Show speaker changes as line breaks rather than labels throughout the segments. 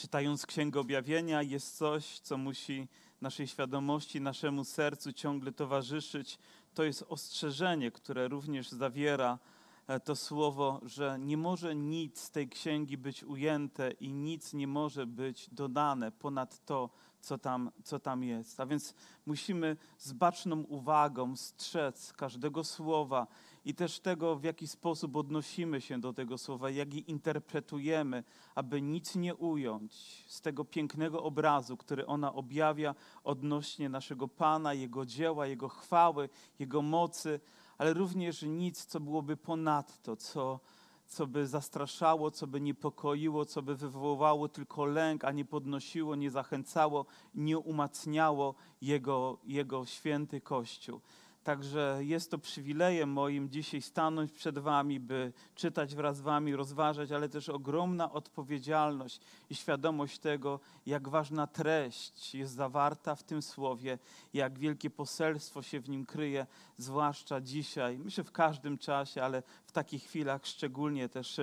czytając Księgę Objawienia, jest coś, co musi naszej świadomości, naszemu sercu ciągle towarzyszyć. To jest ostrzeżenie, które również zawiera e, to słowo, że nie może nic z tej księgi być ujęte i nic nie może być dodane ponad to, co tam, co tam jest. A więc musimy z baczną uwagą strzec każdego słowa i też tego, w jaki sposób odnosimy się do tego słowa, jak je interpretujemy, aby nic nie ująć z tego pięknego obrazu, który ona objawia odnośnie naszego Pana, Jego dzieła, Jego chwały, Jego mocy, ale również nic, co byłoby ponadto, co, co by zastraszało, co by niepokoiło, co by wywoływało tylko lęk, a nie podnosiło, nie zachęcało, nie umacniało Jego, Jego święty Kościół. Także jest to przywilejem moim dzisiaj stanąć przed Wami, by czytać wraz z Wami, rozważać, ale też ogromna odpowiedzialność i świadomość tego, jak ważna treść jest zawarta w tym słowie, jak wielkie poselstwo się w nim kryje, zwłaszcza dzisiaj, myślę w każdym czasie, ale w takich chwilach szczególnie też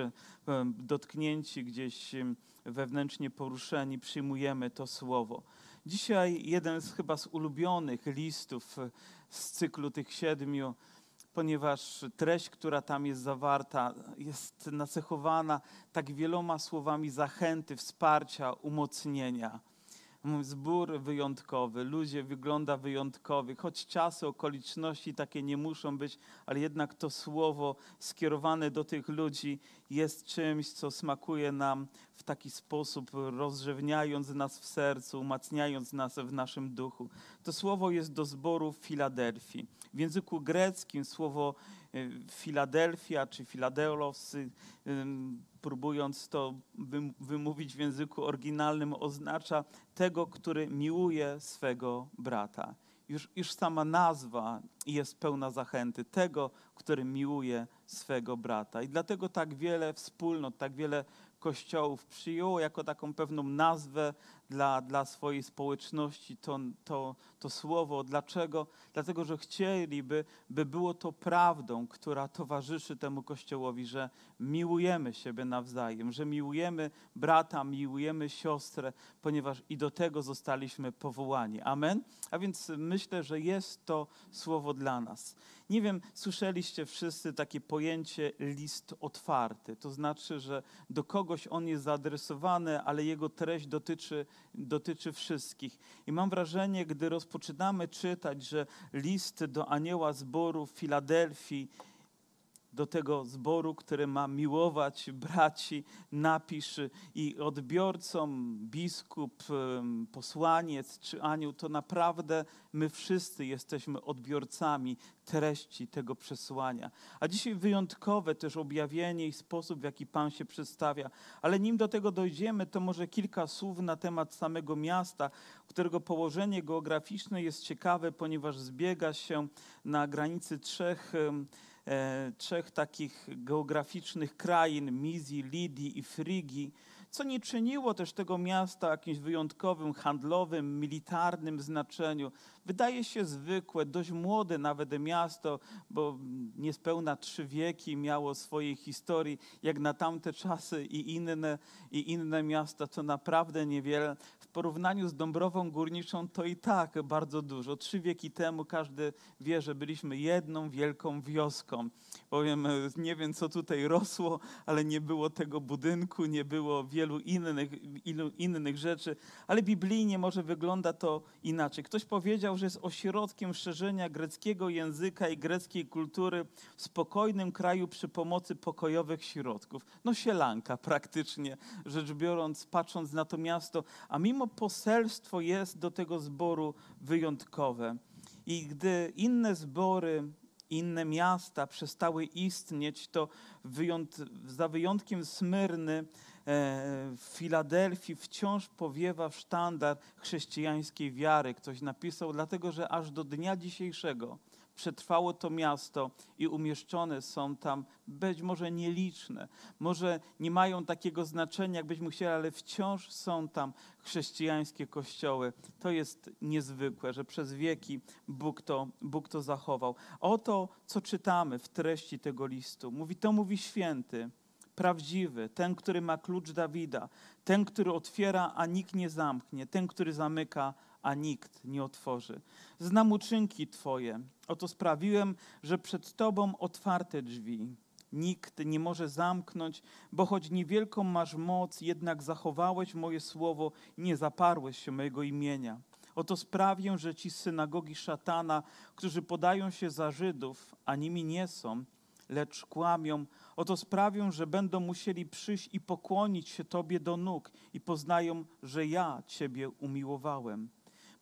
dotknięci gdzieś wewnętrznie poruszeni, przyjmujemy to słowo. Dzisiaj jeden z chyba z ulubionych listów z cyklu tych siedmiu, ponieważ treść, która tam jest zawarta, jest nacechowana tak wieloma słowami zachęty, wsparcia, umocnienia. Zbór wyjątkowy, ludzie wygląda wyjątkowy, choć czasy, okoliczności takie nie muszą być, ale jednak to słowo skierowane do tych ludzi jest czymś, co smakuje nam w taki sposób, rozrzewniając nas w sercu, umacniając nas w naszym duchu. To słowo jest do zboru w Filadelfii. W języku greckim słowo Filadelfia czy Filadelos, próbując to wymówić w języku oryginalnym, oznacza tego, który miłuje swego brata. Już, już sama nazwa jest pełna zachęty tego, który miłuje swego brata. I dlatego tak wiele wspólnot, tak wiele kościołów przyjęło jako taką pewną nazwę dla, dla swojej społeczności to, to, to słowo. Dlaczego? Dlatego, że chcieliby, by było to prawdą, która towarzyszy temu Kościołowi, że miłujemy siebie nawzajem, że miłujemy brata, miłujemy siostrę, ponieważ i do tego zostaliśmy powołani. Amen? A więc myślę, że jest to słowo dla nas. Nie wiem, słyszeliście wszyscy takie pojęcie list otwarty. To znaczy, że do kogoś on jest zaadresowany, ale jego treść dotyczy dotyczy wszystkich. I mam wrażenie, gdy rozpoczynamy czytać, że list do anioła zboru w Filadelfii do tego zboru, który ma miłować braci, napisz i odbiorcom, biskup, posłaniec czy anioł, to naprawdę my wszyscy jesteśmy odbiorcami treści tego przesłania. A dzisiaj wyjątkowe też objawienie i sposób, w jaki Pan się przedstawia. Ale nim do tego dojdziemy, to może kilka słów na temat samego miasta, którego położenie geograficzne jest ciekawe, ponieważ zbiega się na granicy trzech trzech takich geograficznych krain, Mizji, Lidii i Frygii, co nie czyniło też tego miasta jakimś wyjątkowym, handlowym, militarnym znaczeniu. Wydaje się zwykłe, dość młode nawet miasto, bo niespełna trzy wieki miało swojej historii, jak na tamte czasy i inne, i inne miasta, to naprawdę niewiele. W porównaniu z Dąbrową Górniczą to i tak bardzo dużo. Trzy wieki temu każdy wie, że byliśmy jedną wielką wioską. Powiem, nie wiem co tutaj rosło, ale nie było tego budynku, nie było wielu innych, innych rzeczy, ale biblijnie może wygląda to inaczej. Ktoś powiedział, że jest ośrodkiem szerzenia greckiego języka i greckiej kultury w spokojnym kraju przy pomocy pokojowych środków. No sielanka praktycznie rzecz biorąc, patrząc na to miasto, a mimo poselstwo jest do tego zboru wyjątkowe. I gdy inne zbory inne miasta przestały istnieć, to wyjąt, za wyjątkiem Smyrny w Filadelfii wciąż powiewa sztandar chrześcijańskiej wiary. Ktoś napisał, dlatego że aż do dnia dzisiejszego przetrwało to miasto i umieszczone są tam być może nieliczne, może nie mają takiego znaczenia, jakbyśmy chcieli, ale wciąż są tam chrześcijańskie kościoły. To jest niezwykłe, że przez wieki Bóg to, Bóg to zachował. Oto, co czytamy w treści tego listu. Mówi, to mówi święty prawdziwy, ten, który ma klucz Dawida, ten, który otwiera, a nikt nie zamknie, ten, który zamyka, a nikt nie otworzy. Znam uczynki Twoje. Oto sprawiłem, że przed Tobą otwarte drzwi. Nikt nie może zamknąć, bo choć niewielką masz moc, jednak zachowałeś moje słowo i nie zaparłeś się mojego imienia. Oto sprawię, że ci z synagogi szatana, którzy podają się za Żydów, a nimi nie są, lecz kłamią, oto sprawią, że będą musieli przyjść i pokłonić się Tobie do nóg i poznają, że ja Ciebie umiłowałem.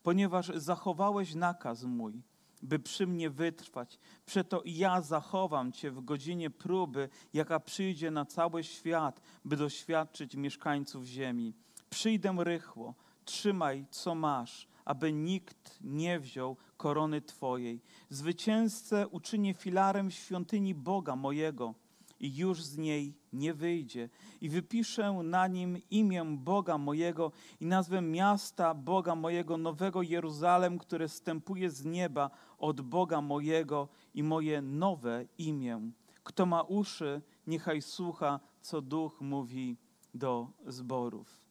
Ponieważ zachowałeś nakaz mój, by przy mnie wytrwać, przeto ja zachowam Cię w godzinie próby, jaka przyjdzie na cały świat, by doświadczyć mieszkańców ziemi. Przyjdę rychło, trzymaj, co masz, aby nikt nie wziął korony Twojej. Zwycięzcę uczynię filarem świątyni Boga mojego i już z niej nie wyjdzie. I wypiszę na nim imię Boga mojego i nazwę miasta Boga mojego, nowego Jeruzalem, które wstępuje z nieba od Boga mojego i moje nowe imię. Kto ma uszy, niechaj słucha, co Duch mówi do zborów.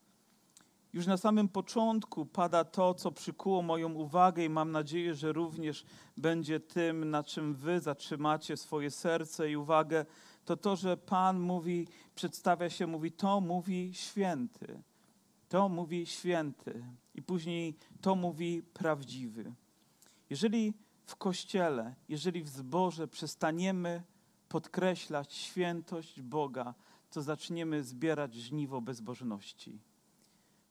Już na samym początku pada to, co przykuło moją uwagę, i mam nadzieję, że również będzie tym, na czym wy zatrzymacie swoje serce i uwagę. To to, że Pan mówi, przedstawia się, mówi: To mówi święty. To mówi święty. I później to mówi prawdziwy. Jeżeli w kościele, jeżeli w zborze przestaniemy podkreślać świętość Boga, to zaczniemy zbierać żniwo bezbożności.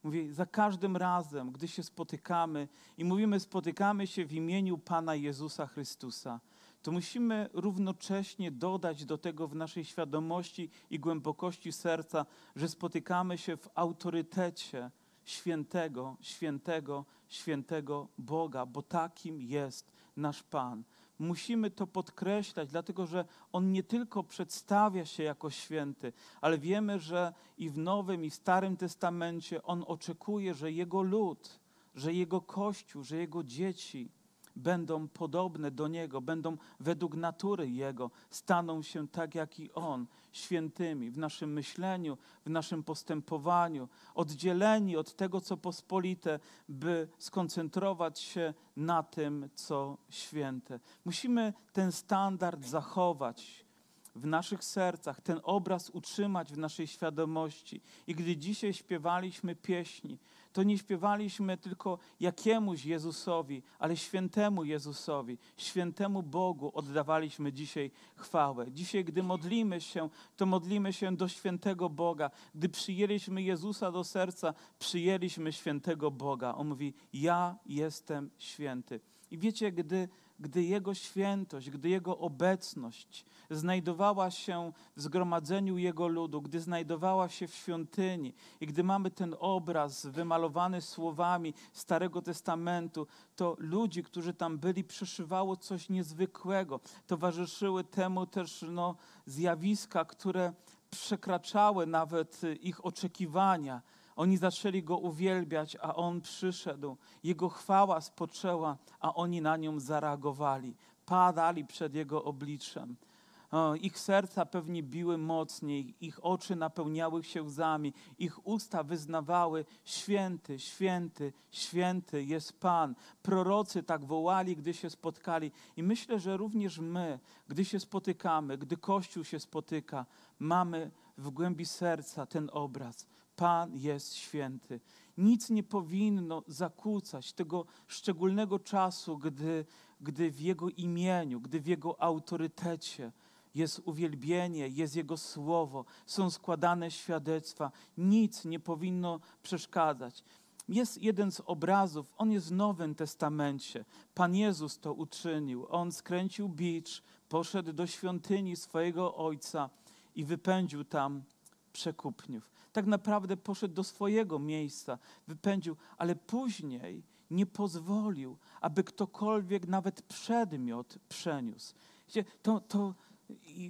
Mówię, za każdym razem, gdy się spotykamy i mówimy, spotykamy się w imieniu Pana Jezusa Chrystusa, to musimy równocześnie dodać do tego w naszej świadomości i głębokości serca, że spotykamy się w autorytecie świętego, świętego, świętego Boga, bo takim jest nasz Pan. Musimy to podkreślać, dlatego że On nie tylko przedstawia się jako święty, ale wiemy, że i w Nowym, i w Starym Testamencie On oczekuje, że Jego lud, że Jego Kościół, że Jego dzieci będą podobne do Niego, będą według natury Jego, staną się tak jak i On, świętymi w naszym myśleniu, w naszym postępowaniu, oddzieleni od tego, co pospolite, by skoncentrować się na tym, co święte. Musimy ten standard zachować w naszych sercach, ten obraz utrzymać w naszej świadomości. I gdy dzisiaj śpiewaliśmy pieśni, to nie śpiewaliśmy tylko jakiemuś Jezusowi, ale świętemu Jezusowi, świętemu Bogu oddawaliśmy dzisiaj chwałę. Dzisiaj, gdy modlimy się, to modlimy się do świętego Boga. Gdy przyjęliśmy Jezusa do serca, przyjęliśmy świętego Boga. On mówi: Ja jestem święty. I wiecie, gdy gdy Jego świętość, gdy Jego obecność znajdowała się w zgromadzeniu Jego ludu, gdy znajdowała się w świątyni i gdy mamy ten obraz wymalowany słowami Starego Testamentu, to ludzi, którzy tam byli, przeszywało coś niezwykłego. Towarzyszyły temu też no, zjawiska, które przekraczały nawet ich oczekiwania. Oni zaczęli go uwielbiać, a on przyszedł. Jego chwała spoczęła, a oni na nią zareagowali. Padali przed jego obliczem. Ich serca pewnie biły mocniej, ich oczy napełniały się łzami, ich usta wyznawały: Święty, święty, święty jest Pan. Prorocy tak wołali, gdy się spotkali. I myślę, że również my, gdy się spotykamy, gdy Kościół się spotyka, mamy w głębi serca ten obraz. Pan jest święty. Nic nie powinno zakłócać tego szczególnego czasu, gdy, gdy w Jego imieniu, gdy w Jego autorytecie jest uwielbienie, jest Jego słowo, są składane świadectwa. Nic nie powinno przeszkadzać. Jest jeden z obrazów, on jest w Nowym Testamencie. Pan Jezus to uczynił. On skręcił bicz, poszedł do świątyni swojego Ojca i wypędził tam przekupniów. Tak naprawdę poszedł do swojego miejsca, wypędził, ale później nie pozwolił, aby ktokolwiek nawet przedmiot przeniósł. To, to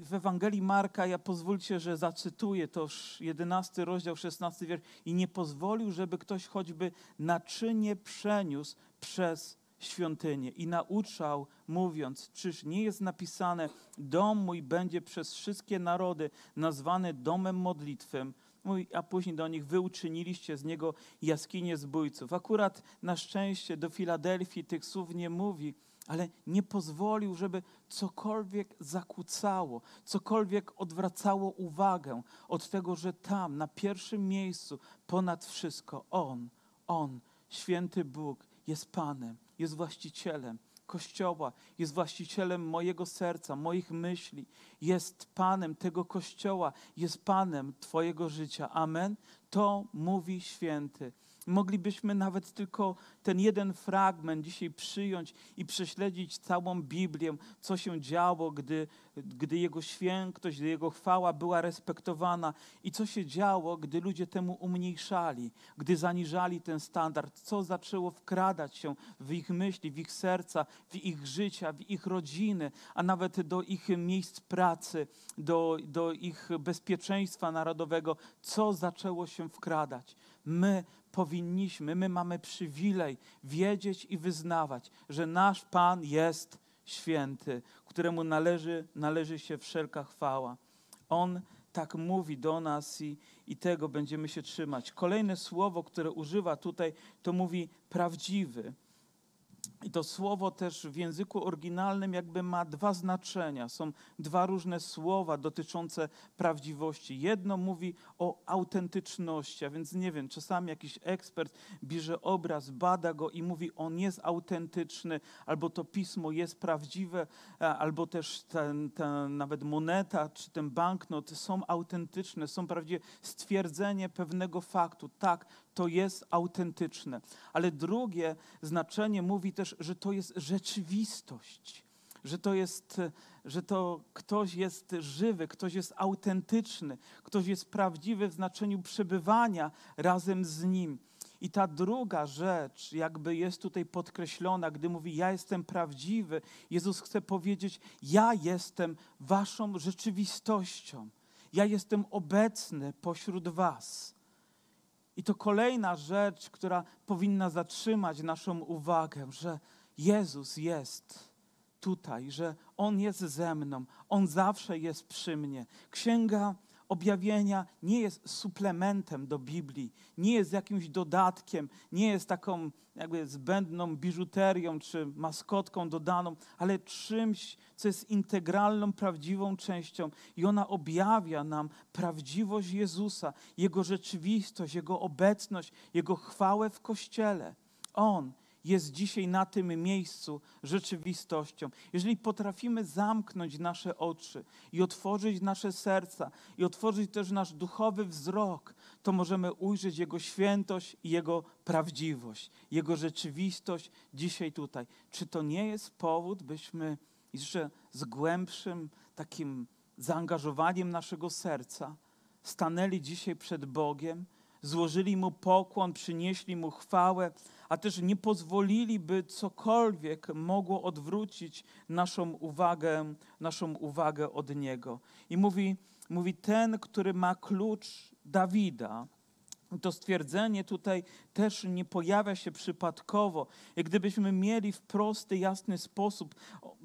w Ewangelii Marka, ja pozwólcie, że zacytuję to 11 rozdział, 16 wiersz. I nie pozwolił, żeby ktoś choćby naczynie przeniósł przez świątynię i nauczał, mówiąc: Czyż nie jest napisane, dom mój będzie przez wszystkie narody nazwany domem modlitwem, Mówi, a później do nich wy uczyniliście z niego jaskinię zbójców. Akurat na szczęście do Filadelfii tych słów nie mówi, ale nie pozwolił, żeby cokolwiek zakłócało, cokolwiek odwracało uwagę od tego, że tam, na pierwszym miejscu, ponad wszystko, On, On, święty Bóg, jest Panem, jest właścicielem. Kościoła, jest właścicielem mojego serca, moich myśli, jest Panem tego Kościoła, jest Panem Twojego życia. Amen. To mówi święty. Moglibyśmy nawet tylko ten jeden fragment dzisiaj przyjąć i prześledzić całą Biblię, co się działo, gdy, gdy Jego świętość, gdy Jego chwała była respektowana i co się działo, gdy ludzie temu umniejszali, gdy zaniżali ten standard, co zaczęło wkradać się w ich myśli, w ich serca, w ich życia, w ich rodziny, a nawet do ich miejsc pracy, do, do ich bezpieczeństwa narodowego, co zaczęło się wkradać. My powinniśmy, my mamy przywilej wiedzieć i wyznawać, że nasz Pan jest święty, któremu należy, należy się wszelka chwała. On tak mówi do nas i, i tego będziemy się trzymać. Kolejne słowo, które używa tutaj, to mówi prawdziwy. I to słowo też w języku oryginalnym jakby ma dwa znaczenia. Są dwa różne słowa dotyczące prawdziwości. Jedno mówi o autentyczności, a więc nie wiem, czasami jakiś ekspert bierze obraz, bada go i mówi, on jest autentyczny, albo to pismo jest prawdziwe, albo też ten, ten, nawet moneta czy ten banknot są autentyczne, są prawdziwe. Stwierdzenie pewnego faktu, tak, to jest autentyczne. Ale drugie znaczenie mówi też, że to jest rzeczywistość, że to jest, że to ktoś jest żywy, ktoś jest autentyczny, ktoś jest prawdziwy w znaczeniu przebywania razem z nim. I ta druga rzecz, jakby jest tutaj podkreślona, gdy mówi: Ja jestem prawdziwy, Jezus chce powiedzieć: Ja jestem Waszą rzeczywistością. Ja jestem obecny pośród Was. I to kolejna rzecz, która powinna zatrzymać naszą uwagę, że Jezus jest tutaj, że On jest ze mną, On zawsze jest przy mnie. Księga objawienia nie jest suplementem do Biblii, nie jest jakimś dodatkiem, nie jest taką jakby zbędną biżuterią czy maskotką dodaną, ale czymś, co jest integralną, prawdziwą częścią i ona objawia nam prawdziwość Jezusa, Jego rzeczywistość, Jego obecność, Jego chwałę w Kościele. On jest dzisiaj na tym miejscu rzeczywistością. Jeżeli potrafimy zamknąć nasze oczy i otworzyć nasze serca i otworzyć też nasz duchowy wzrok, to możemy ujrzeć Jego świętość i Jego prawdziwość, Jego rzeczywistość dzisiaj tutaj. Czy to nie jest powód, byśmy jeszcze z głębszym takim zaangażowaniem naszego serca stanęli dzisiaj przed Bogiem, złożyli Mu pokłon, przynieśli Mu chwałę, a też nie pozwolili, by cokolwiek mogło odwrócić naszą uwagę, naszą uwagę od Niego. I mówi, mówi ten, który ma klucz Dawida, to stwierdzenie tutaj też nie pojawia się przypadkowo. Jak gdybyśmy mieli w prosty, jasny sposób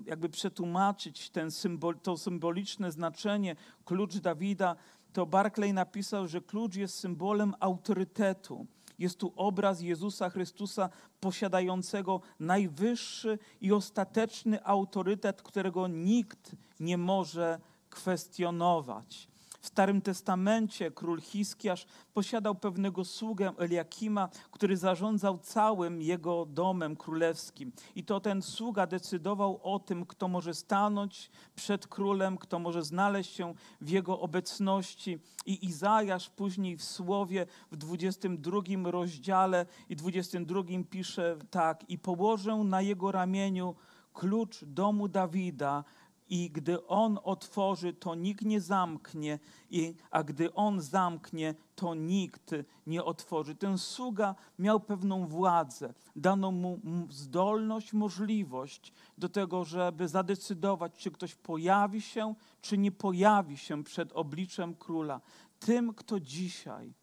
jakby przetłumaczyć ten symbol, to symboliczne znaczenie klucz Dawida, to Barclay napisał, że klucz jest symbolem autorytetu. Jest tu obraz Jezusa Chrystusa posiadającego najwyższy i ostateczny autorytet, którego nikt nie może kwestionować. W Starym Testamencie król Hiskiasz posiadał pewnego sługę Eliakima, który zarządzał całym jego domem królewskim. I to ten sługa decydował o tym, kto może stanąć przed królem, kto może znaleźć się w jego obecności. I Izajasz później w słowie w 22 rozdziale i 22 pisze tak: I położę na jego ramieniu klucz domu Dawida, i gdy On otworzy, to nikt nie zamknie, i, a gdy On zamknie, to nikt nie otworzy. Ten sługa miał pewną władzę, dano mu zdolność, możliwość do tego, żeby zadecydować, czy ktoś pojawi się, czy nie pojawi się przed obliczem króla. Tym, kto dzisiaj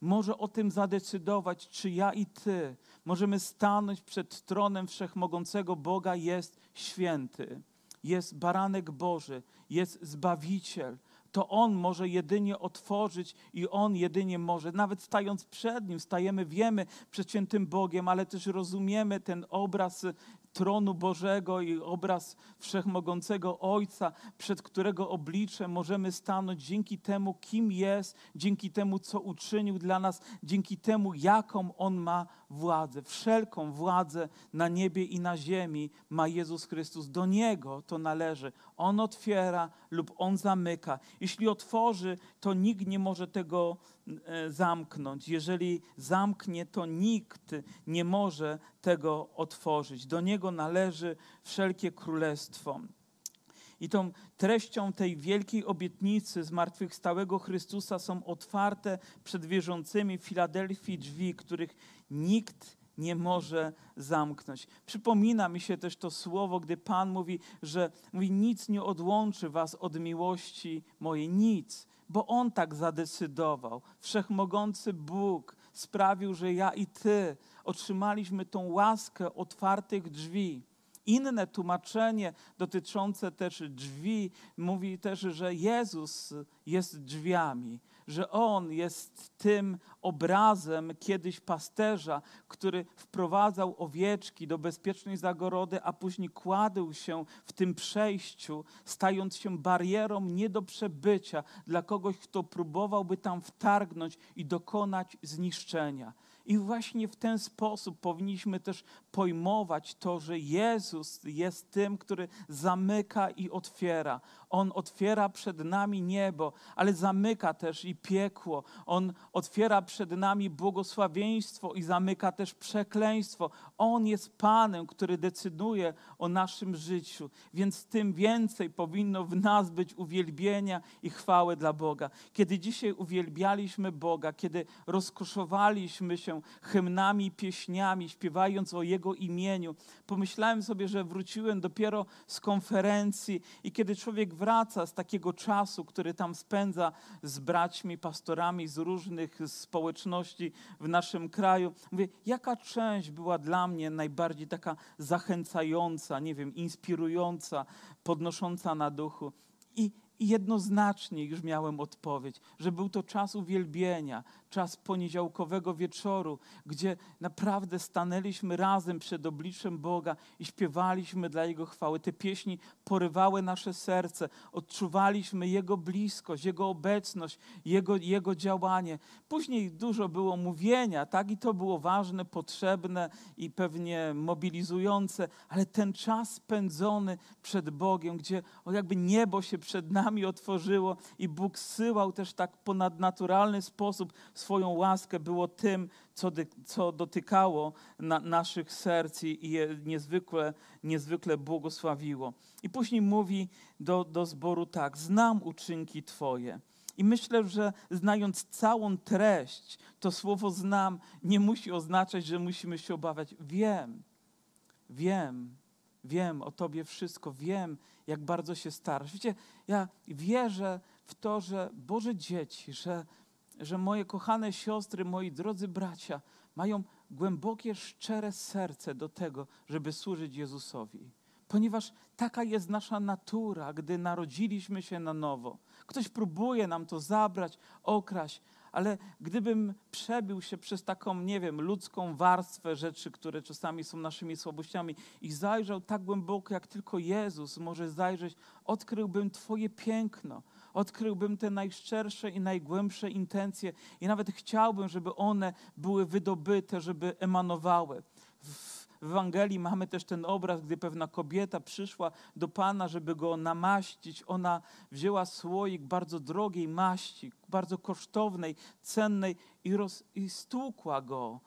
może o tym zadecydować, czy ja i Ty możemy stanąć przed tronem wszechmogącego Boga, jest święty, jest baranek Boży, jest Zbawiciel. To On może jedynie otworzyć i On jedynie może. Nawet stając przed Nim, stajemy, wiemy przed świętym Bogiem, ale też rozumiemy ten obraz tronu Bożego i obraz wszechmogącego Ojca, przed którego obliczem możemy stanąć dzięki temu, kim jest, dzięki temu, co uczynił dla nas, dzięki temu, jaką On ma władzę. Wszelką władzę na niebie i na ziemi ma Jezus Chrystus. Do Niego to należy. On otwiera lub On zamyka. Jeśli otworzy, to nikt nie może tego e, zamknąć. Jeżeli zamknie, to nikt nie może tego otworzyć. Do Niego należy wszelkie królestwo. I tą treścią tej wielkiej obietnicy zmartwychwstałego Chrystusa są otwarte przed wierzącymi w Filadelfii drzwi, których nikt nie może zamknąć. Przypomina mi się też to słowo, gdy Pan mówi, że mówi, nic nie odłączy was od miłości mojej, nic, bo On tak zadecydował. Wszechmogący Bóg sprawił, że ja i Ty otrzymaliśmy tą łaskę otwartych drzwi. Inne tłumaczenie dotyczące też drzwi mówi też, że Jezus jest drzwiami, że On jest tym obrazem kiedyś pasterza, który wprowadzał owieczki do bezpiecznej zagorody, a później kładł się w tym przejściu, stając się barierą nie do przebycia dla kogoś, kto próbowałby tam wtargnąć i dokonać zniszczenia. I właśnie w ten sposób powinniśmy też pojmować to, że Jezus jest tym, który zamyka i otwiera. On otwiera przed nami niebo, ale zamyka też i piekło. On otwiera przed nami błogosławieństwo i zamyka też przekleństwo. On jest Panem, który decyduje o naszym życiu, więc tym więcej powinno w nas być uwielbienia i chwały dla Boga. Kiedy dzisiaj uwielbialiśmy Boga, kiedy rozkoszowaliśmy się hymnami pieśniami, śpiewając o Jego imieniu, pomyślałem sobie, że wróciłem dopiero z konferencji i kiedy człowiek wraca z takiego czasu, który tam spędza z braćmi, pastorami z różnych społeczności w naszym kraju, mówię, jaka część była dla mnie najbardziej taka zachęcająca, nie wiem, inspirująca, podnosząca na duchu. I, i jednoznacznie już miałem odpowiedź, że był to czas uwielbienia, czas poniedziałkowego wieczoru, gdzie naprawdę stanęliśmy razem przed obliczem Boga i śpiewaliśmy dla Jego chwały. Te pieśni porywały nasze serce, odczuwaliśmy Jego bliskość, Jego obecność, Jego, Jego działanie. Później dużo było mówienia, tak, i to było ważne, potrzebne i pewnie mobilizujące, ale ten czas spędzony przed Bogiem, gdzie jakby niebo się przed nami otworzyło i Bóg syłał też tak ponadnaturalny sposób swoją łaskę było tym, co, dy, co dotykało na, naszych serc i je niezwykle, niezwykle błogosławiło. I później mówi do, do zboru tak, znam uczynki Twoje. I myślę, że znając całą treść, to słowo znam nie musi oznaczać, że musimy się obawiać. Wiem, wiem, wiem o Tobie wszystko, wiem, jak bardzo się starasz. Wiecie, ja wierzę w to, że Boże dzieci, że że moje kochane siostry, moi drodzy bracia mają głębokie, szczere serce do tego, żeby służyć Jezusowi. Ponieważ taka jest nasza natura, gdy narodziliśmy się na nowo. Ktoś próbuje nam to zabrać, okraść, ale gdybym przebił się przez taką, nie wiem, ludzką warstwę rzeczy, które czasami są naszymi słabościami i zajrzał tak głęboko, jak tylko Jezus może zajrzeć, odkryłbym Twoje piękno, odkryłbym te najszczersze i najgłębsze intencje i nawet chciałbym, żeby one były wydobyte, żeby emanowały. W w Ewangelii mamy też ten obraz, gdy pewna kobieta przyszła do Pana, żeby go namaścić. Ona wzięła słoik bardzo drogiej maści, bardzo kosztownej, cennej i, roz, i stłukła go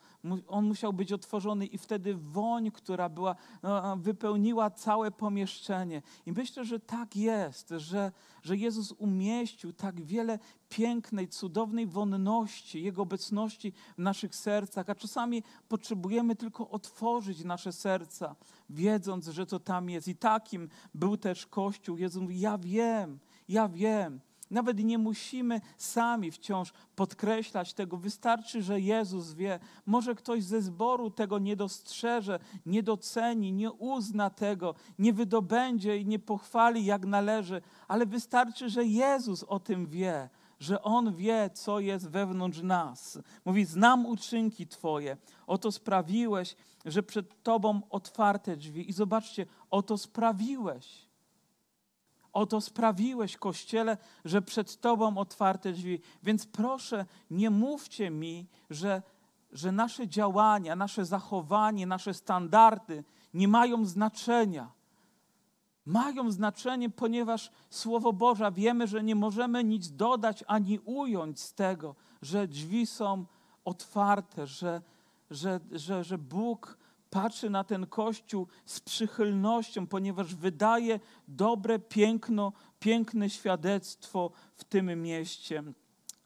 on musiał być otworzony i wtedy woń, która była, no, wypełniła całe pomieszczenie. I myślę, że tak jest, że, że Jezus umieścił tak wiele pięknej, cudownej wonności, Jego obecności w naszych sercach, a czasami potrzebujemy tylko otworzyć nasze serca, wiedząc, że to tam jest. I takim był też Kościół. Jezus mówi, ja wiem, ja wiem, Nawet nie musimy sami wciąż podkreślać tego. Wystarczy, że Jezus wie. Może ktoś ze zboru tego nie dostrzeże, nie doceni, nie uzna tego, nie wydobędzie i nie pochwali jak należy, ale wystarczy, że Jezus o tym wie że On wie, co jest wewnątrz nas. Mówi: Znam uczynki Twoje, oto sprawiłeś, że przed Tobą otwarte drzwi. I zobaczcie, oto sprawiłeś. Oto sprawiłeś, Kościele, że przed Tobą otwarte drzwi. Więc proszę, nie mówcie mi, że, że nasze działania, nasze zachowanie, nasze standardy nie mają znaczenia mają znaczenie, ponieważ Słowo Boże, wiemy, że nie możemy nic dodać ani ująć z tego, że drzwi są otwarte, że, że, że, że Bóg patrzy na ten Kościół z przychylnością, ponieważ wydaje dobre, piękno, piękne świadectwo w tym mieście,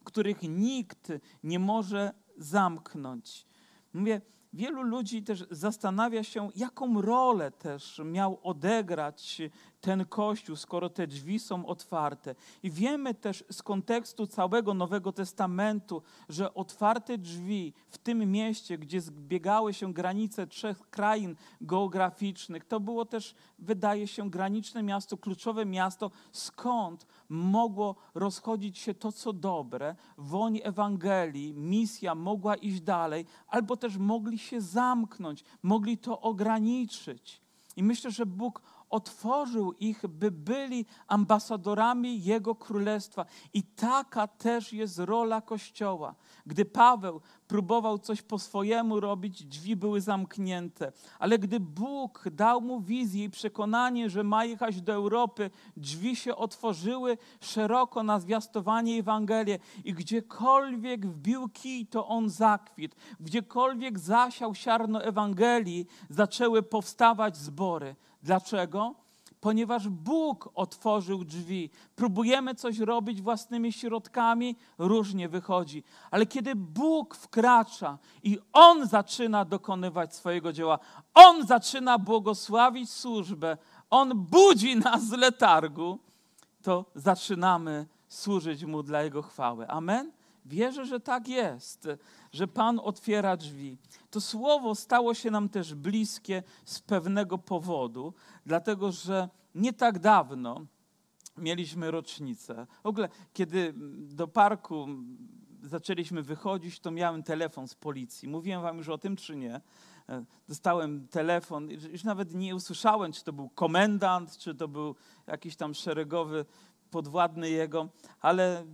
których nikt nie może zamknąć. Mówię, wielu ludzi też zastanawia się, jaką rolę też miał odegrać ten kościół, skoro te drzwi są otwarte. I wiemy też z kontekstu całego Nowego Testamentu, że otwarte drzwi w tym mieście, gdzie zbiegały się granice trzech krain geograficznych, to było też, wydaje się, graniczne miasto, kluczowe miasto, skąd mogło rozchodzić się to, co dobre, woń Ewangelii, misja mogła iść dalej, albo też mogli się zamknąć, mogli to ograniczyć. I myślę, że Bóg otworzył ich, by byli ambasadorami Jego Królestwa. I taka też jest rola Kościoła. Gdy Paweł próbował coś po swojemu robić, drzwi były zamknięte. Ale gdy Bóg dał mu wizję i przekonanie, że ma jechać do Europy, drzwi się otworzyły szeroko na zwiastowanie Ewangelii. I gdziekolwiek wbił kij, to on zakwit. Gdziekolwiek zasiał siarno Ewangelii, zaczęły powstawać zbory. Dlaczego? Ponieważ Bóg otworzył drzwi. Próbujemy coś robić własnymi środkami, różnie wychodzi. Ale kiedy Bóg wkracza i On zaczyna dokonywać swojego dzieła, On zaczyna błogosławić służbę, On budzi nas z letargu, to zaczynamy służyć Mu dla Jego chwały. Amen? Wierzę, że tak jest, że Pan otwiera drzwi. To słowo stało się nam też bliskie z pewnego powodu, dlatego że nie tak dawno mieliśmy rocznicę. W ogóle, kiedy do parku zaczęliśmy wychodzić, to miałem telefon z policji. Mówiłem wam już o tym, czy nie. Dostałem telefon, już nawet nie usłyszałem, czy to był komendant, czy to był jakiś tam szeregowy podwładny jego, ale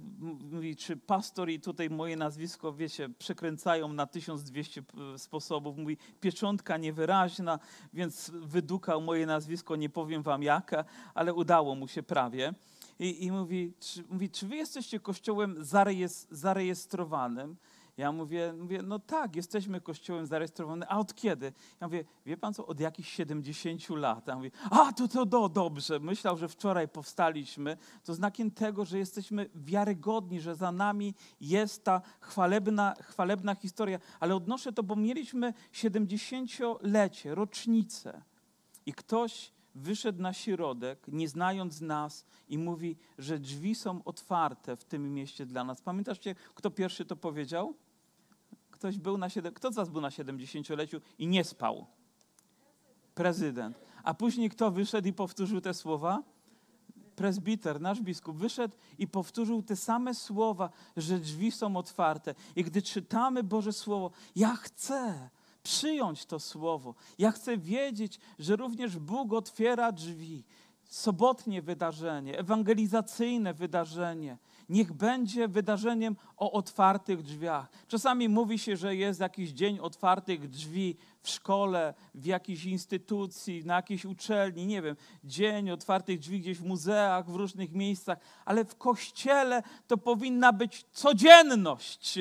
mówi, czy pastor i tutaj moje nazwisko, wiecie, przekręcają na 1200 sposobów. Mówi, pieczątka niewyraźna, więc wydukał moje nazwisko, nie powiem wam jaka, ale udało mu się prawie. I, i mówi, czy, mówi, czy wy jesteście kościołem zarejestrowanym? Ja mówię, mówię, no tak, jesteśmy kościołem zarejestrowanym. A od kiedy? Ja mówię, wie pan co, od jakichś 70 lat. Ja mówię, a to to do, dobrze. Myślał, że wczoraj powstaliśmy. To znakiem tego, że jesteśmy wiarygodni, że za nami jest ta chwalebna, chwalebna historia. Ale odnoszę to, bo mieliśmy 70-lecie, rocznicę. I ktoś wyszedł na środek, nie znając nas, i mówi, że drzwi są otwarte w tym mieście dla nas. Pamiętacie, kto pierwszy to powiedział? Ktoś był na siedem... Kto z was był na 70-leciu i nie spał? Prezydent. A później kto wyszedł i powtórzył te słowa? Prezbiter, nasz biskup, wyszedł i powtórzył te same słowa, że drzwi są otwarte. I gdy czytamy Boże Słowo, ja chcę, przyjąć to słowo. Ja chcę wiedzieć, że również Bóg otwiera drzwi. Sobotnie wydarzenie, ewangelizacyjne wydarzenie, niech będzie wydarzeniem o otwartych drzwiach. Czasami mówi się, że jest jakiś dzień otwartych drzwi w szkole, w jakiejś instytucji, na jakiejś uczelni, nie wiem, dzień otwartych drzwi gdzieś w muzeach, w różnych miejscach, ale w kościele to powinna być codzienność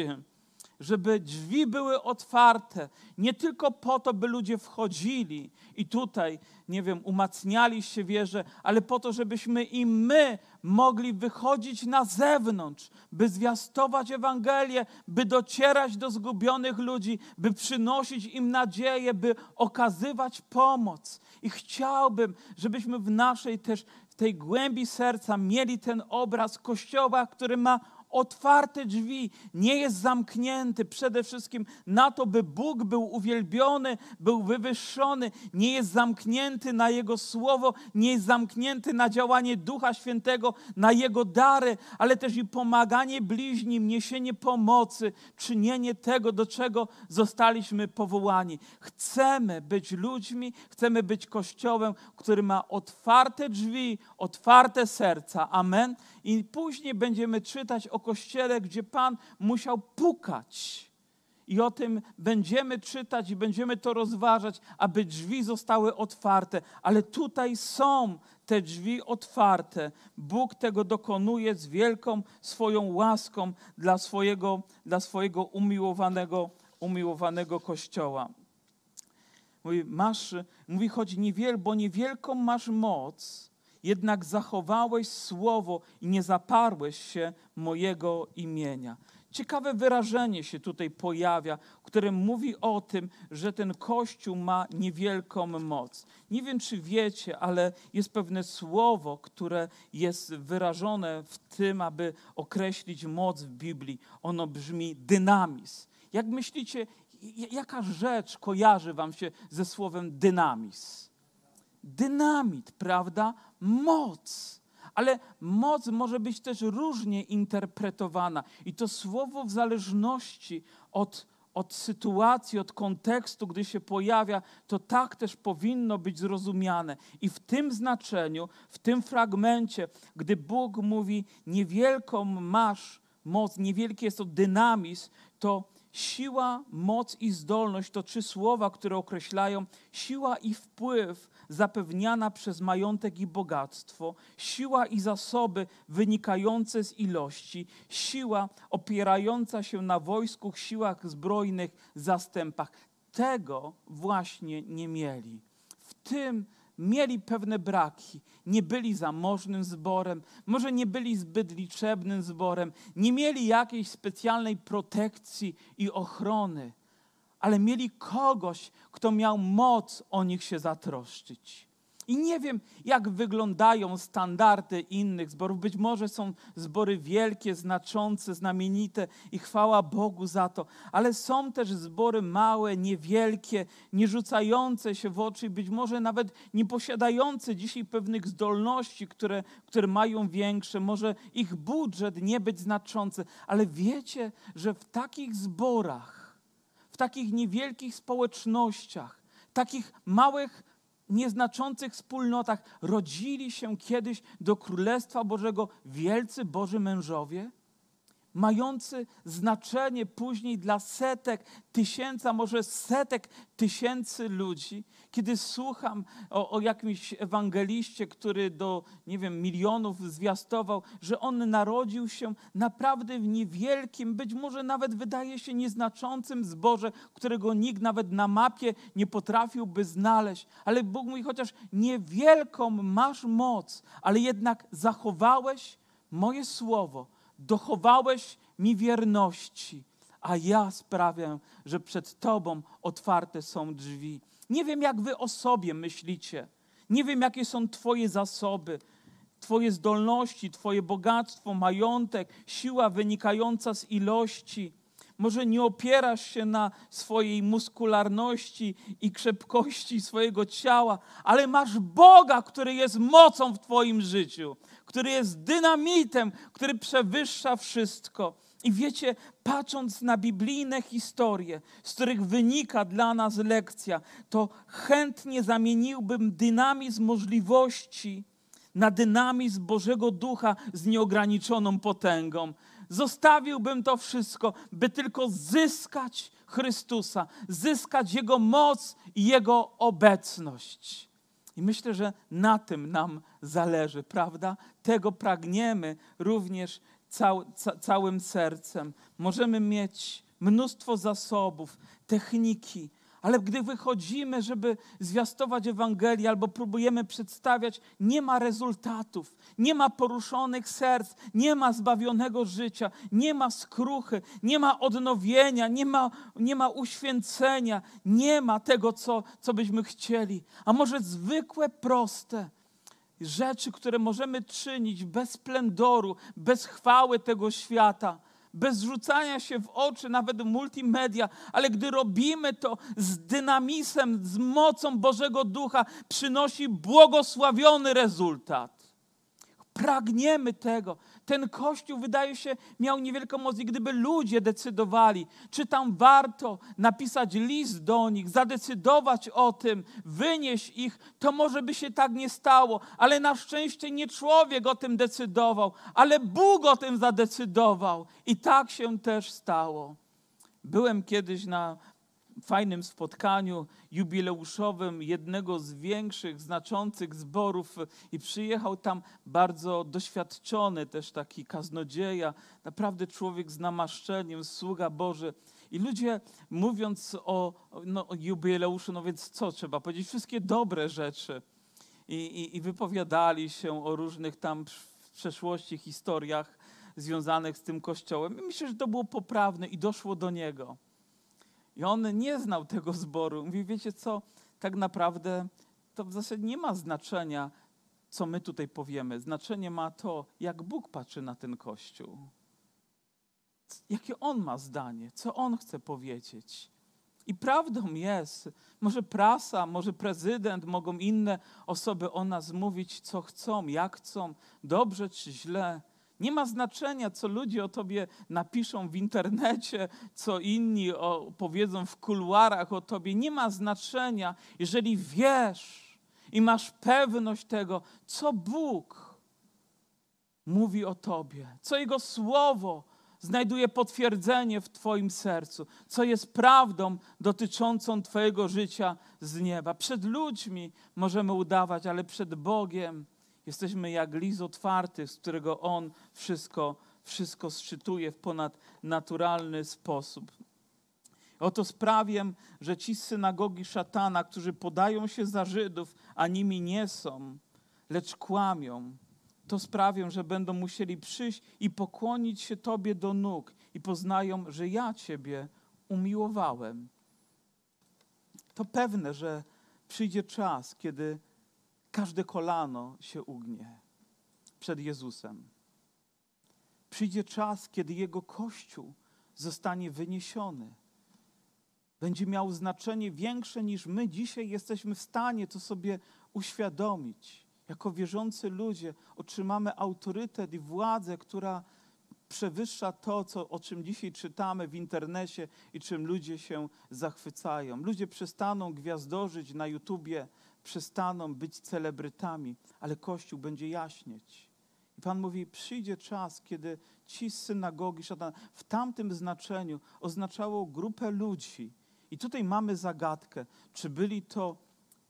żeby drzwi były otwarte, nie tylko po to, by ludzie wchodzili i tutaj, nie wiem, umacniali się wierze, ale po to, żebyśmy i my mogli wychodzić na zewnątrz, by zwiastować Ewangelię, by docierać do zgubionych ludzi, by przynosić im nadzieję, by okazywać pomoc. I chciałbym, żebyśmy w naszej też tej głębi serca mieli ten obraz kościoła, który ma otwarte drzwi, nie jest zamknięty przede wszystkim na to, by Bóg był uwielbiony, był wywyższony, nie jest zamknięty na Jego słowo, nie jest zamknięty na działanie Ducha Świętego, na Jego dary, ale też i pomaganie bliźnim, niesienie pomocy, czynienie tego, do czego zostaliśmy powołani. Chcemy być ludźmi, chcemy być Kościołem, który ma otwarte drzwi, otwarte serca. Amen. I później będziemy czytać o kościele, gdzie Pan musiał pukać. I o tym będziemy czytać i będziemy to rozważać, aby drzwi zostały otwarte. Ale tutaj są te drzwi otwarte. Bóg tego dokonuje z wielką swoją łaską dla swojego, dla swojego umiłowanego, umiłowanego kościoła. Mówi, masz, mówi, choć niewiel, bo niewielką masz moc, jednak zachowałeś słowo i nie zaparłeś się mojego imienia. Ciekawe wyrażenie się tutaj pojawia, które mówi o tym, że ten Kościół ma niewielką moc. Nie wiem, czy wiecie, ale jest pewne słowo, które jest wyrażone w tym, aby określić moc w Biblii. Ono brzmi dynamizm. Jak myślicie, jaka rzecz kojarzy wam się ze słowem dynamizm? dynamit, prawda? Moc. Ale moc może być też różnie interpretowana. I to słowo w zależności od, od sytuacji, od kontekstu, gdy się pojawia, to tak też powinno być zrozumiane. I w tym znaczeniu, w tym fragmencie, gdy Bóg mówi, niewielką masz moc, niewielki jest to dynamizm, to siła, moc i zdolność to trzy słowa, które określają siła i wpływ zapewniana przez majątek i bogactwo, siła i zasoby wynikające z ilości, siła opierająca się na wojsku, siłach zbrojnych, zastępach. Tego właśnie nie mieli. W tym mieli pewne braki. Nie byli zamożnym zborem, może nie byli zbyt liczebnym zborem, nie mieli jakiejś specjalnej protekcji i ochrony ale mieli kogoś, kto miał moc o nich się zatroszczyć. I nie wiem, jak wyglądają standardy innych zborów. Być może są zbory wielkie, znaczące, znamienite i chwała Bogu za to, ale są też zbory małe, niewielkie, nie rzucające się w oczy, być może nawet nie posiadające dzisiaj pewnych zdolności, które, które mają większe. Może ich budżet nie być znaczący, ale wiecie, że w takich zborach takich niewielkich społecznościach, takich małych, nieznaczących wspólnotach rodzili się kiedyś do Królestwa Bożego wielcy Boży mężowie? Mający znaczenie później dla setek, tysięcy, może setek tysięcy ludzi. Kiedy słucham o, o, jakimś ewangeliście, który do, nie wiem, milionów zwiastował, że on narodził się naprawdę w niewielkim, być może nawet wydaje się nieznaczącym zborze, którego nikt nawet na mapie nie potrafiłby znaleźć. Ale Bóg mówi, chociaż niewielką masz moc, ale jednak zachowałeś moje słowo dochowałeś mi wierności, a ja sprawię, że przed Tobą otwarte są drzwi. Nie wiem, jak Wy o sobie myślicie. Nie wiem, jakie są Twoje zasoby, Twoje zdolności, Twoje bogactwo, majątek, siła wynikająca z ilości. Może nie opierasz się na swojej muskularności i krzepkości swojego ciała, ale masz Boga, który jest mocą w Twoim życiu który jest dynamitem, który przewyższa wszystko. I wiecie, patrząc na biblijne historie, z których wynika dla nas lekcja, to chętnie zamieniłbym dynamizm możliwości na dynamizm Bożego Ducha z nieograniczoną potęgą. Zostawiłbym to wszystko, by tylko zyskać Chrystusa, zyskać Jego moc i Jego obecność. I myślę, że na tym nam zależy, prawda? Tego pragniemy również cał, ca, całym sercem. Możemy mieć mnóstwo zasobów, techniki, ale gdy wychodzimy, żeby zwiastować Ewangelię albo próbujemy przedstawiać, nie ma rezultatów, nie ma poruszonych serc, nie ma zbawionego życia, nie ma skruchy, nie ma odnowienia, nie ma, nie ma uświęcenia, nie ma tego, co, co byśmy chcieli. A może zwykłe, proste rzeczy, które możemy czynić bez splendoru, bez chwały tego świata, bez rzucania się w oczy, nawet multimedia, ale gdy robimy to z dynamizmem, z mocą Bożego Ducha, przynosi błogosławiony rezultat. Pragniemy tego. Ten kościół, wydaje się, miał niewielką moc. I gdyby ludzie decydowali, czy tam warto napisać list do nich, zadecydować o tym, wynieść ich, to może by się tak nie stało. Ale na szczęście nie człowiek o tym decydował, ale Bóg o tym zadecydował. I tak się też stało. Byłem kiedyś na fajnym spotkaniu jubileuszowym jednego z większych, znaczących zborów i przyjechał tam bardzo doświadczony też taki kaznodzieja, naprawdę człowiek z namaszczeniem, sługa Boży. I ludzie mówiąc o, no, o jubileuszu, no więc co trzeba powiedzieć? Wszystkie dobre rzeczy. I, i, I wypowiadali się o różnych tam w przeszłości historiach związanych z tym kościołem. I myślę, że to było poprawne i doszło do niego. I on nie znał tego zboru. Mówi, wiecie co, tak naprawdę to w zasadzie nie ma znaczenia, co my tutaj powiemy. Znaczenie ma to, jak Bóg patrzy na ten Kościół. Jakie On ma zdanie, co On chce powiedzieć. I prawdą jest, może prasa, może prezydent, mogą inne osoby o nas mówić, co chcą, jak chcą, dobrze czy źle. Nie ma znaczenia, co ludzie o tobie napiszą w internecie, co inni o, powiedzą w kuluarach o tobie. Nie ma znaczenia, jeżeli wiesz i masz pewność tego, co Bóg mówi o tobie, co Jego słowo znajduje potwierdzenie w Twoim sercu, co jest prawdą dotyczącą Twojego życia z nieba. Przed ludźmi możemy udawać, ale przed Bogiem Jesteśmy jak list otwarty, z którego On wszystko, wszystko zczytuje w ponadnaturalny sposób. Oto sprawię, że ci z synagogi szatana, którzy podają się za Żydów, a nimi nie są, lecz kłamią, to sprawię, że będą musieli przyjść i pokłonić się Tobie do nóg i poznają, że ja Ciebie umiłowałem. To pewne, że przyjdzie czas, kiedy każde kolano się ugnie przed Jezusem. Przyjdzie czas, kiedy Jego Kościół zostanie wyniesiony. Będzie miał znaczenie większe niż my dzisiaj jesteśmy w stanie to sobie uświadomić. Jako wierzący ludzie otrzymamy autorytet i władzę, która przewyższa to, co, o czym dzisiaj czytamy w internecie i czym ludzie się zachwycają. Ludzie przestaną gwiazdorzyć na YouTubie, przestaną być celebrytami, ale Kościół będzie jaśnieć. I Pan mówi, przyjdzie czas, kiedy ci z synagogi szatana w tamtym znaczeniu oznaczało grupę ludzi. I tutaj mamy zagadkę, czy byli to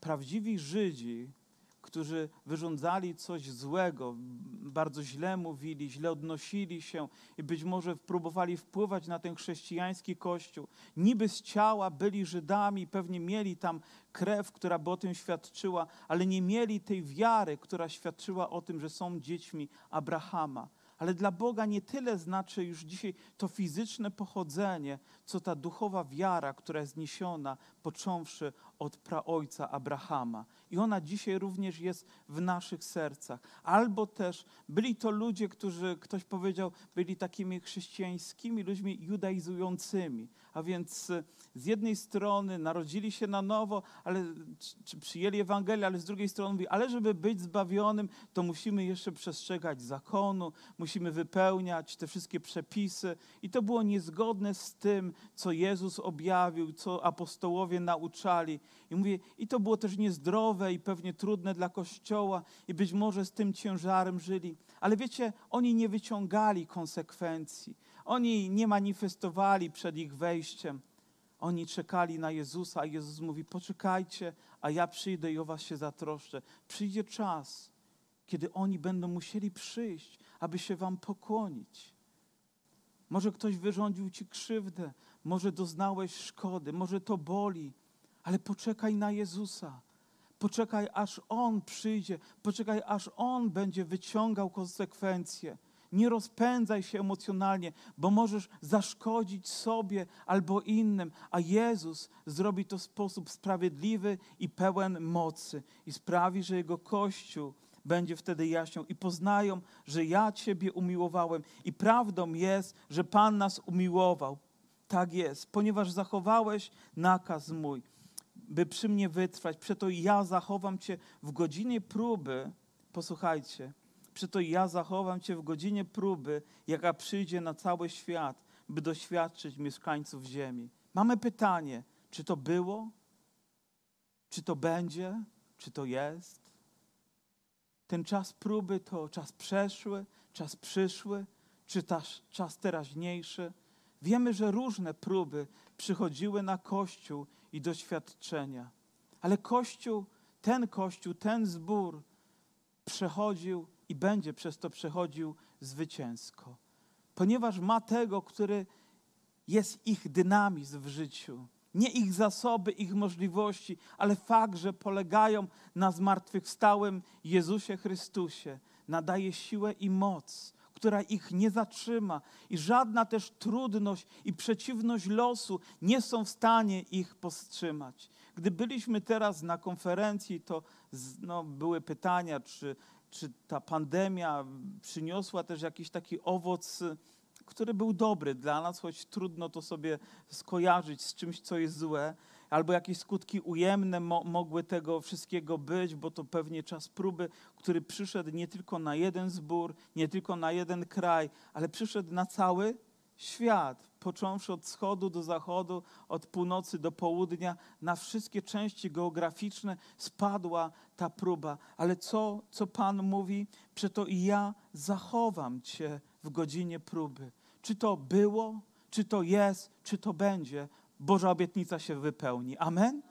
prawdziwi Żydzi, którzy wyrządzali coś złego, bardzo źle mówili, źle odnosili się i być może próbowali wpływać na ten chrześcijański kościół. Niby z ciała byli Żydami, pewnie mieli tam krew, która by o tym świadczyła, ale nie mieli tej wiary, która świadczyła o tym, że są dziećmi Abrahama. Ale dla Boga nie tyle znaczy już dzisiaj to fizyczne pochodzenie, co ta duchowa wiara, która jest niesiona, począwszy od praojca Abrahama. I ona dzisiaj również jest w naszych sercach. Albo też byli to ludzie, którzy, ktoś powiedział, byli takimi chrześcijańskimi ludźmi judaizującymi. A więc e, z jednej strony narodzili się na nowo, ale czy przyjęli Ewangelię, ale z drugiej strony mówi, ale żeby być zbawionym, to musimy jeszcze przestrzegać zakonu, musimy wypełniać te wszystkie przepisy. I to było niezgodne z tym, co Jezus objawił, co apostołowie nauczali. I mówię, i to było też niezdrowe i pewnie trudne dla Kościoła i być może z tym ciężarem żyli. Ale wiecie, oni nie wyciągali konsekwencji. Oni nie manifestowali przed ich wejściem. Oni czekali na Jezusa, a Jezus mówi: Poczekajcie, a ja przyjdę i o was się zatroszczę. Przyjdzie czas, kiedy oni będą musieli przyjść, aby się wam pokłonić. Może ktoś wyrządził ci krzywdę, może doznałeś szkody, może to boli, ale poczekaj na Jezusa. Poczekaj, aż On przyjdzie, poczekaj, aż On będzie wyciągał konsekwencje. Nie rozpędzaj się emocjonalnie, bo możesz zaszkodzić sobie albo innym, a Jezus zrobi to w sposób sprawiedliwy i pełen mocy i sprawi, że Jego Kościół będzie wtedy jaśnią i poznają, że ja Ciebie umiłowałem. I prawdą jest, że Pan nas umiłował. Tak jest, ponieważ zachowałeś nakaz mój, by przy mnie wytrwać. Przeto ja zachowam Cię w godzinie próby. Posłuchajcie, przeto ja zachowam Cię w godzinie próby, jaka przyjdzie na cały świat, by doświadczyć mieszkańców ziemi. Mamy pytanie, czy to było? Czy to będzie? Czy to jest? Ten czas próby to czas przeszły, czas przyszły, czy czas, czas teraźniejszy? Wiemy, że różne próby przychodziły na Kościół i doświadczenia, ale Kościół, ten Kościół, ten zbór przechodził i będzie przez to przechodził zwycięsko, ponieważ ma tego, który jest ich dynamizm w życiu. Nie ich zasoby, ich możliwości, ale fakt, że polegają na zmartwychwstałym Jezusie Chrystusie, nadaje siłę i moc, która ich nie zatrzyma, i żadna też trudność i przeciwność losu nie są w stanie ich powstrzymać. Gdy byliśmy teraz na konferencji, to no, były pytania, czy, czy ta pandemia przyniosła też jakiś taki owoc który był dobry dla nas, choć trudno to sobie skojarzyć z czymś, co jest złe, albo jakieś skutki ujemne mo mogły tego wszystkiego być, bo to pewnie czas próby, który przyszedł nie tylko na jeden zbór, nie tylko na jeden kraj, ale przyszedł na cały świat, począwszy od wschodu do zachodu, od północy do południa, na wszystkie części geograficzne spadła ta próba. Ale co, co Pan mówi? Przeto i ja zachowam Cię w godzinie próby. Czy to było, czy to jest, czy to będzie, Boża obietnica się wypełni. Amen?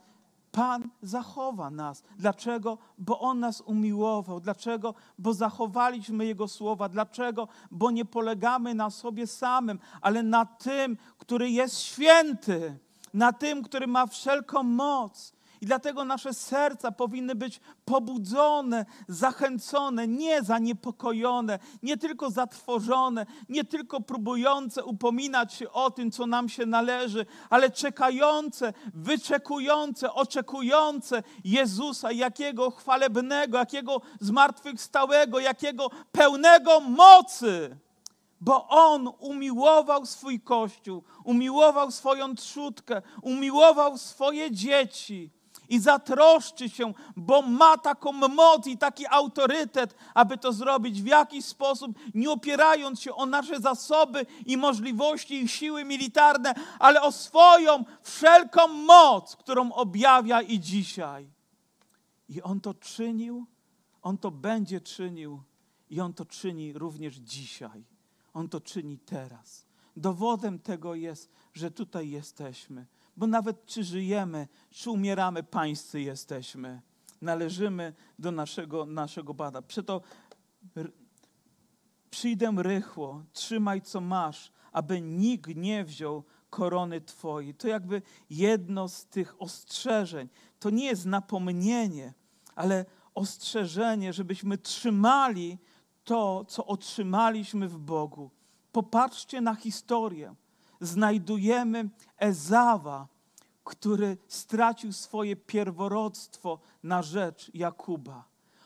Pan zachowa nas. Dlaczego? Bo On nas umiłował. Dlaczego? Bo zachowaliśmy Jego słowa. Dlaczego? Bo nie polegamy na sobie samym, ale na tym, który jest święty, na tym, który ma wszelką moc. I dlatego nasze serca powinny być pobudzone, zachęcone, nie zaniepokojone, nie tylko zatrwożone, nie tylko próbujące upominać się o tym, co nam się należy, ale czekające, wyczekujące, oczekujące Jezusa, jakiego chwalebnego, jakiego zmartwychwstałego, jakiego pełnego mocy. Bo On umiłował swój Kościół, umiłował swoją trzutkę, umiłował swoje dzieci i zatroszczy się, bo ma taką moc i taki autorytet, aby to zrobić w jakiś sposób, nie opierając się o nasze zasoby i możliwości i siły militarne, ale o swoją wszelką moc, którą objawia i dzisiaj. I On to czynił, On to będzie czynił i On to czyni również dzisiaj. On to czyni teraz. Dowodem tego jest, że tutaj jesteśmy bo nawet czy żyjemy, czy umieramy, pańscy jesteśmy. Należymy do naszego, naszego Pana. Przeto przyjdę rychło, trzymaj co masz, aby nikt nie wziął korony Twojej. To jakby jedno z tych ostrzeżeń. To nie jest napomnienie, ale ostrzeżenie, żebyśmy trzymali to, co otrzymaliśmy w Bogu. Popatrzcie na historię znajdujemy Ezawa, który stracił swoje pierworodstwo na rzecz Jakuba.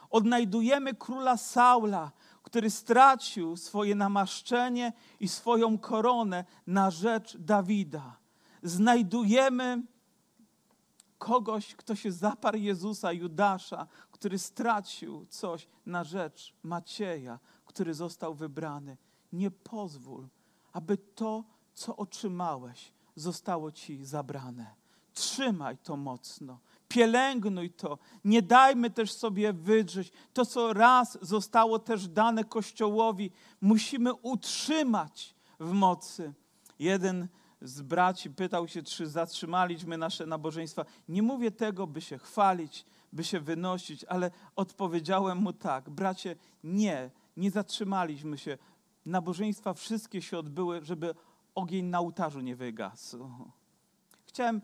Odnajdujemy króla Saula, który stracił swoje namaszczenie i swoją koronę na rzecz Dawida. Znajdujemy kogoś, kto się zaparł Jezusa, Judasza, który stracił coś na rzecz Macieja, który został wybrany. Nie pozwól, aby to co otrzymałeś, zostało ci zabrane. Trzymaj to mocno, pielęgnuj to. Nie dajmy też sobie wydrzeć. To, co raz zostało też dane Kościołowi, musimy utrzymać w mocy. Jeden z braci pytał się, czy zatrzymaliśmy nasze nabożeństwa. Nie mówię tego, by się chwalić, by się wynosić, ale odpowiedziałem mu tak: bracie, nie, nie zatrzymaliśmy się. Nabożeństwa wszystkie się odbyły, żeby ogień na ołtarzu nie wygasł. Chciałem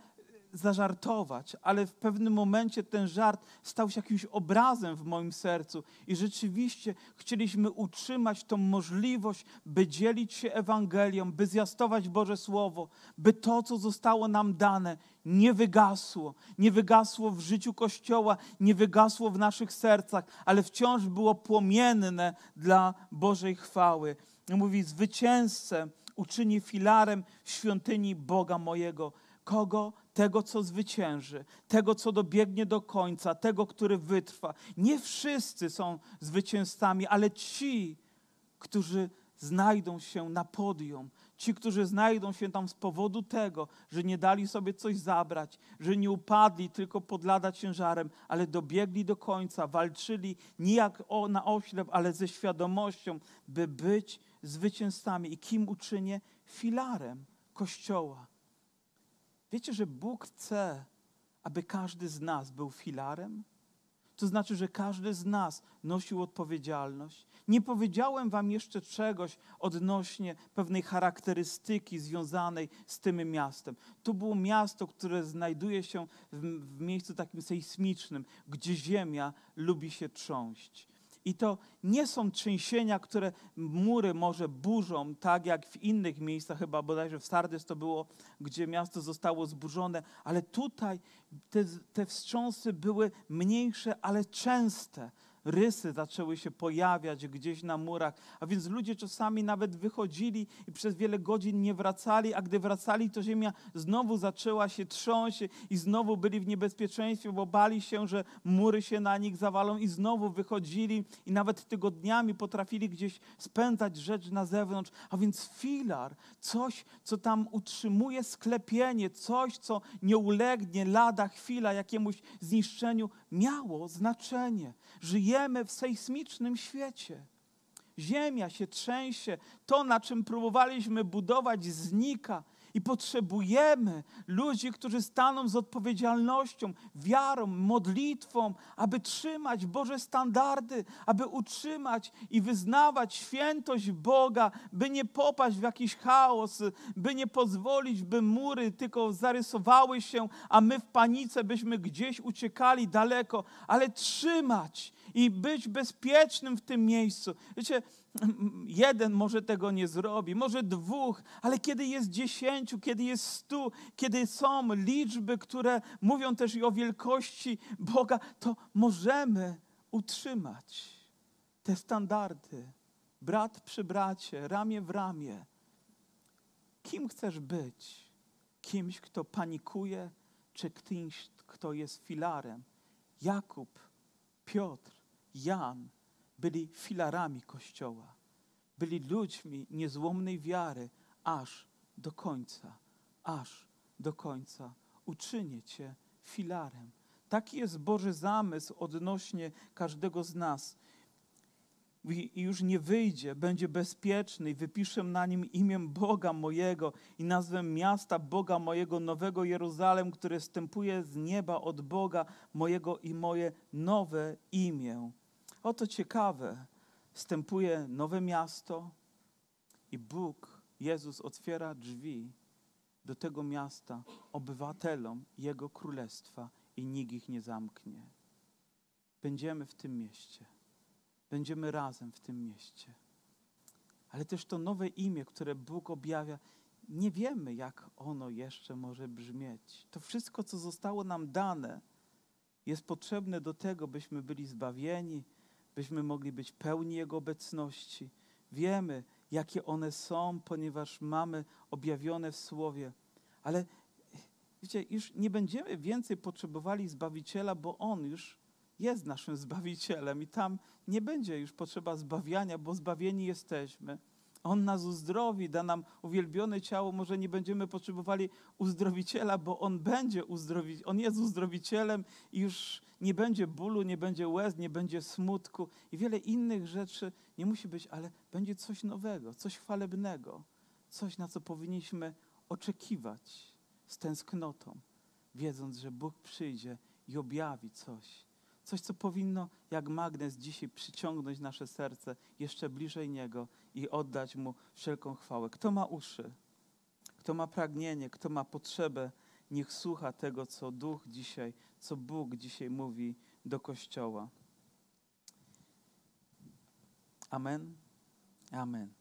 zażartować, ale w pewnym momencie ten żart stał się jakimś obrazem w moim sercu i rzeczywiście chcieliśmy utrzymać tą możliwość, by dzielić się Ewangelią, by zjastować Boże Słowo, by to, co zostało nam dane, nie wygasło, nie wygasło w życiu Kościoła, nie wygasło w naszych sercach, ale wciąż było płomienne dla Bożej chwały. Mówi, zwycięzcę uczyni filarem świątyni Boga mojego. Kogo? Tego, co zwycięży, tego, co dobiegnie do końca, tego, który wytrwa. Nie wszyscy są zwycięzcami, ale ci, którzy znajdą się na podium, ci, którzy znajdą się tam z powodu tego, że nie dali sobie coś zabrać, że nie upadli tylko pod lada ciężarem, ale dobiegli do końca, walczyli nie jak na oślep, ale ze świadomością, by być zwycięzcami. I kim uczynię? Filarem Kościoła. Wiecie, że Bóg chce, aby każdy z nas był filarem? To znaczy, że każdy z nas nosił odpowiedzialność. Nie powiedziałem Wam jeszcze czegoś odnośnie pewnej charakterystyki związanej z tym miastem. To było miasto, które znajduje się w, w miejscu takim sejsmicznym, gdzie ziemia lubi się trząść. I to nie są trzęsienia, które mury może burzą, tak jak w innych miejscach, chyba bodajże w Sardys to było, gdzie miasto zostało zburzone, ale tutaj te, te wstrząsy były mniejsze, ale częste rysy zaczęły się pojawiać gdzieś na murach, a więc ludzie czasami nawet wychodzili i przez wiele godzin nie wracali, a gdy wracali, to ziemia znowu zaczęła się trząść i znowu byli w niebezpieczeństwie, bo bali się, że mury się na nich zawalą i znowu wychodzili i nawet tygodniami potrafili gdzieś spędzać rzecz na zewnątrz, a więc filar, coś, co tam utrzymuje sklepienie, coś, co nie ulegnie lada chwila jakiemuś zniszczeniu, miało znaczenie. Żyjemy w sejsmicznym świecie. Ziemia się trzęsie, to na czym próbowaliśmy budować znika. I potrzebujemy ludzi, którzy staną z odpowiedzialnością, wiarą, modlitwą, aby trzymać Boże standardy, aby utrzymać i wyznawać świętość Boga, by nie popaść w jakiś chaos, by nie pozwolić, by mury tylko zarysowały się, a my w panice byśmy gdzieś uciekali daleko, ale trzymać i być bezpiecznym w tym miejscu. Wiecie, jeden może tego nie zrobi, może dwóch, ale kiedy jest dziesięciu, kiedy jest stu, kiedy są liczby, które mówią też i o wielkości Boga, to możemy utrzymać te standardy. Brat przy bracie, ramię w ramię. Kim chcesz być? Kimś, kto panikuje, czy kimś, kto jest filarem? Jakub, Piotr, Jan byli filarami Kościoła. Byli ludźmi niezłomnej wiary aż do końca. Aż do końca. Uczynię Cię filarem. Taki jest Boży zamysł odnośnie każdego z nas. I już nie wyjdzie, będzie bezpieczny i wypiszę na nim imię Boga mojego i nazwę miasta Boga mojego, Nowego Jeruzalem, które stępuje z nieba od Boga mojego i moje nowe imię. Oto ciekawe, wstępuje nowe miasto i Bóg, Jezus otwiera drzwi do tego miasta obywatelom Jego Królestwa i nikt ich nie zamknie. Będziemy w tym mieście. Będziemy razem w tym mieście. Ale też to nowe imię, które Bóg objawia, nie wiemy, jak ono jeszcze może brzmieć. To wszystko, co zostało nam dane, jest potrzebne do tego, byśmy byli zbawieni, byśmy mogli być pełni Jego obecności. Wiemy, jakie one są, ponieważ mamy objawione w Słowie. Ale wiecie, już nie będziemy więcej potrzebowali Zbawiciela, bo On już jest naszym Zbawicielem i tam nie będzie już potrzeba zbawiania, bo zbawieni jesteśmy. On nas uzdrowi, da nam uwielbione ciało. Może nie będziemy potrzebowali uzdrowiciela, bo On będzie uzdrowić. On jest uzdrowicielem i już nie będzie bólu, nie będzie łez, nie będzie smutku i wiele innych rzeczy nie musi być, ale będzie coś nowego, coś chwalebnego, coś, na co powinniśmy oczekiwać z tęsknotą, wiedząc, że Bóg przyjdzie i objawi coś Coś, co powinno jak magnes dzisiaj przyciągnąć nasze serce jeszcze bliżej Niego i oddać Mu wszelką chwałę. Kto ma uszy, kto ma pragnienie, kto ma potrzebę, niech słucha tego, co Duch dzisiaj, co Bóg dzisiaj mówi do Kościoła. Amen. Amen.